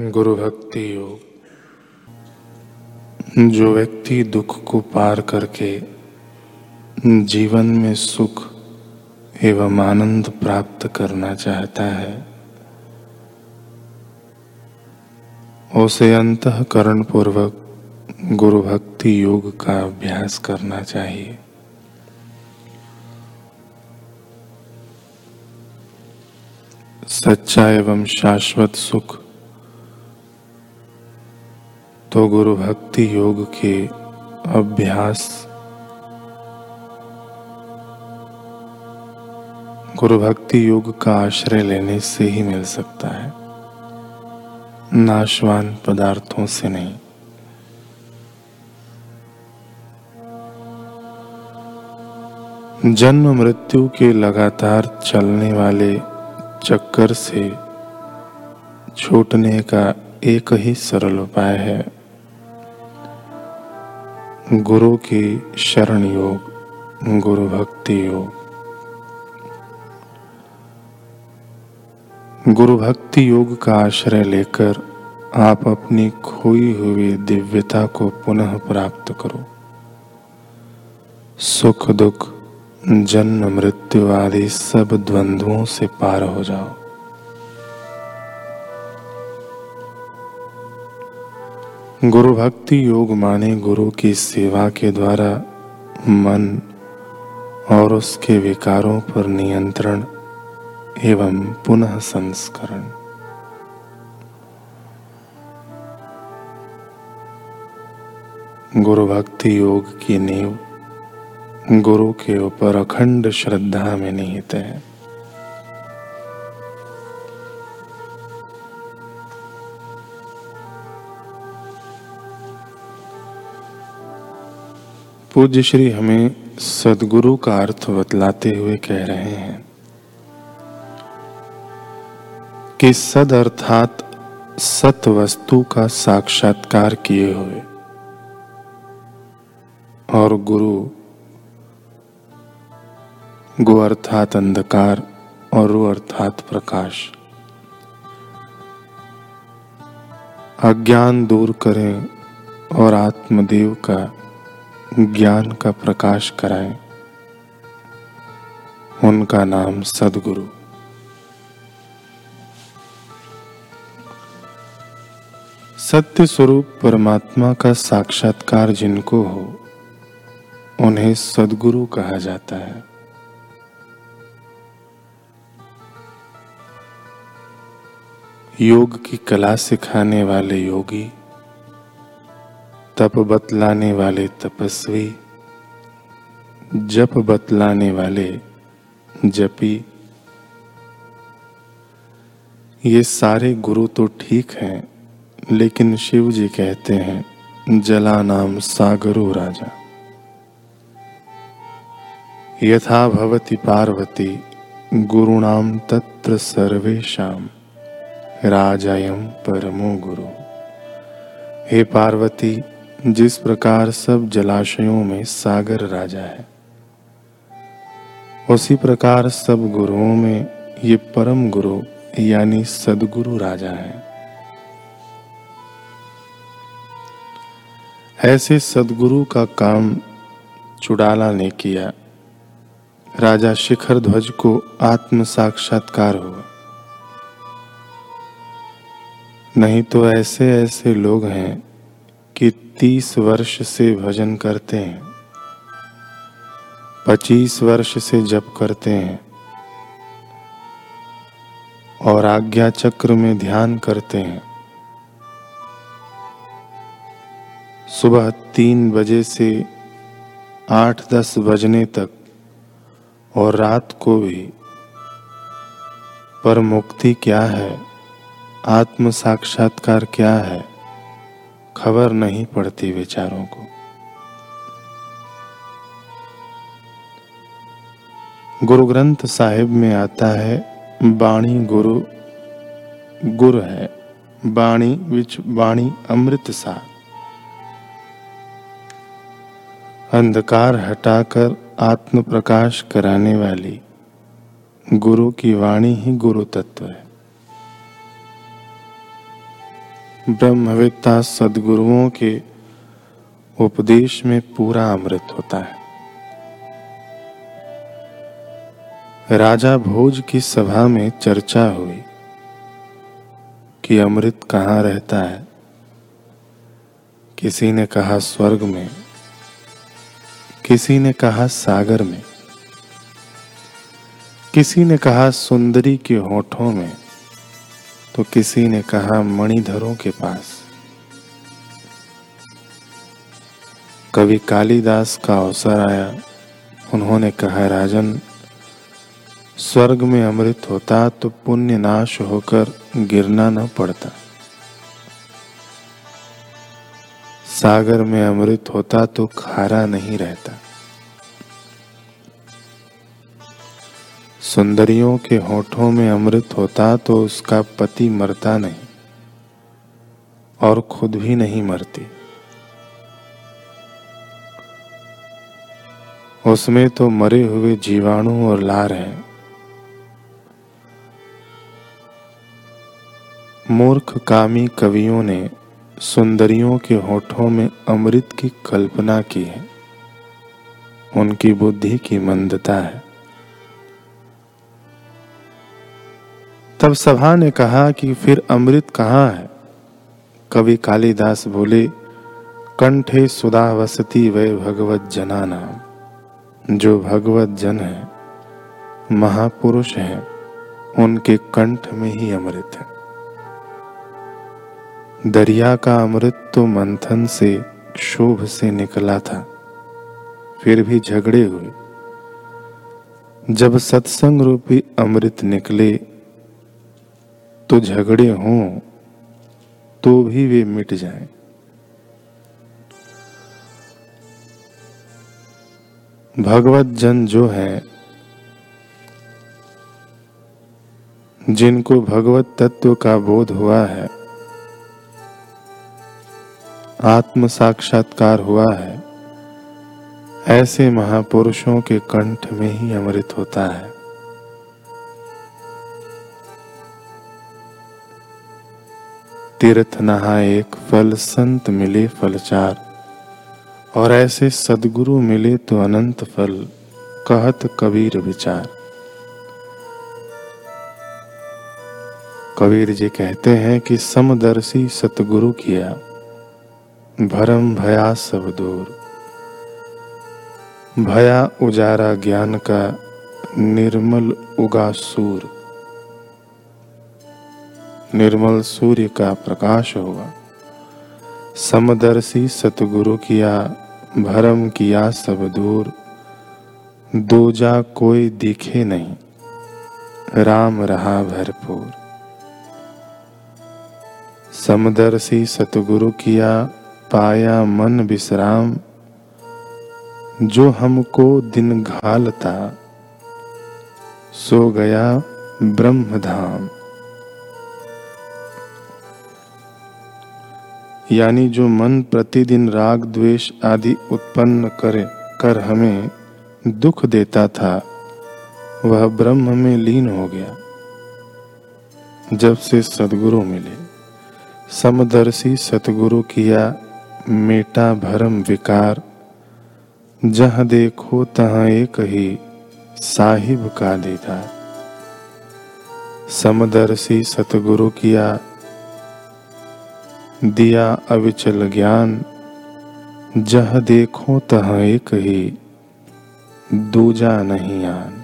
गुरु भक्ति योग, जो व्यक्ति दुख को पार करके जीवन में सुख एवं आनंद प्राप्त करना चाहता है, उसे अंतकरण पूर्वक गुरु भक्ति योग का अभ्यास करना चाहिए। सच्चा एवं शाश्वत सुख तो गुरु भक्ति योग के अभ्यास। गुरु भक्ति योग का आश्रय लेने से ही मिल सकता है। नाशवान पदार्थों से नहीं। जन्म मृत्यु के लगातार चलने वाले चक्कर से छूटने का एक ही सरल उपाय है। गुरु की शरण योग, गुरु भक्ति योग। गुरु भक्ति योग का आश्रय लेकर आप अपनी खोई हुई दिव्यता को पुनः प्राप्त करो। सुख दुख, जन्म मृत्यु आदि सब द्वंद्वों से पार हो जाओ। गुरु भक्ति योग माने गुरु की सेवा के द्वारा मन और उसके विकारों पर नियंत्रण एवं पुनः संस्करण। गुरु भक्ति योग की नींव गुरु के ऊपर अखंड श्रद्धा में निहित है। पूज्य श्री हमें सदगुरु का अर्थ बतलाते हुए कह रहे हैं कि सद अर्थात सत वस्तु का साक्षात्कार किए हुए और गुरु गु अर्थात अंधकार और रु अर्थात प्रकाश। अज्ञान दूर करें और आत्मदेव का ज्ञान का प्रकाश कराएँ। उनका नाम सदगुरु। सत्य स्वरूप परमात्मा का साक्षात्कार जिनको हो, उन्हें सदगुरु कहा जाता है। योग की कला सिखाने वाले योगी तप बतलाने वाले तपस्वी, जप बतलाने वाले जपी। ये सारे गुरु तो ठीक हैं, लेकिन शिव जी कहते हैं, जला नाम सागरो राजा। यथा भवति पार्वती गुरुणाम तत्र सर्वेशम राजायम परमो गुरु। हे पार्वती जिस प्रकार सब जलाशयों में सागर राजा है, उसी प्रकार सब गुरुओं में ये परम गुरु, यानी सदगुरु राजा है। ऐसे सदगुरु का काम चुड़ाला ने किया। राजा शिखर ध्वज को आत्म साक्षात्कार हुआ। नहीं तो ऐसे ऐसे लोग हैं कि तीस वर्ष से भजन करते हैं। पच्चीस वर्ष से जप करते हैं। और आज्ञा चक्र में ध्यान करते हैं। सुबह तीन बजे से आठ दस बजने तक और रात को भी। पर मुक्ति क्या है? आत्म साक्षात्कार क्या है? खबर नहीं पड़ती विचारों को। गुरु ग्रंथ साहिब में आता है, बाणी गुरु, गुर है, बाणी विच बाणी अमृत सा। अंधकार हटाकर आत्म प्रकाश कराने वाली गुरु की वाणी ही गुरु तत्व है। ब्रह्मवेत्ता सदगुरुओं के उपदेश में पूरा अमृत होता है। राजा भोज की सभा में चर्चा हुई कि अमृत कहाँ रहता है। किसी ने कहा स्वर्ग में, किसी ने कहा सागर में, किसी ने कहा सुंदरी के होठों में तो किसी ने कहा, मणिधरों के पास। कवि कालिदास का अवसर आया। उन्होंने कहा, राजन, स्वर्ग में अमृत होता तो पुण्य नाश होकर गिरना न पड़ता। सागर में अमृत होता तो खारा नहीं रहता। सुंदरियों के होठों में अमृत होता तो उसका पति मरता नहीं और खुद भी नहीं मरती। उसमें तो मरे हुए जीवाणु और लार हैं। मूर्ख कामी कवियों ने सुंदरियों के होठों में अमृत की कल्पना की है। उनकी बुद्धि की मंदता है। तब सभा ने कहा कि फिर अमृत कहाँ है? कवि कालिदास बोले, कंठे सुधा वसती वे भगवत जना नाम जो भगवत जन है, महापुरुष है, उनके कंठ में ही अमृत है। दरिया का अमृत तो मंथन से क्षोभ से निकला था, फिर भी झगड़े हुए। जब सत्संग रूपी अमृत निकले तो झगड़े हों तो भी वे मिट जाएँ। भगवत जन जो है, जिनको भगवत तत्व का बोध हुआ है, आत्म साक्षात्कार हुआ है, ऐसे महापुरुषों के कंठ में ही अमृत होता है तीर्थ नहा एक फल संत मिले फल चार। और ऐसे सदगुरु मिले तो अनंत फल, कहत कबीर विचार। कबीर जी कहते हैं कि समदर्शी सतगुरु किया, भरम भया सब दूर। भया उजारा ज्ञान का निर्मल उगा सूर। निर्मल सूर्य का प्रकाश होगा। समदर्शी सतगुरु किया, भरम किया सब दूर। दूजा कोई दिखे नहीं, राम रहा भरपूर। समदर्शी सतगुरु किया, पाया मन विश्राम। जो हमको दिन घालता, सो गया ब्रह्म यानी जो मन प्रतिदिन राग, द्वेष आदि उत्पन्न करे, कर हमें दुख देता था, वह ब्रह्म में लीन हो गया। जब से सदगुरु मिले, समदर्शी सतगुरु किया मेटा भरम विकार, जह देखो तहाँ एक ही साहिब का दीदार समदर्शी सतगुरु किया दिया अविचल ज्ञान। जह देखो तह एक ही दूजा नहीं आन।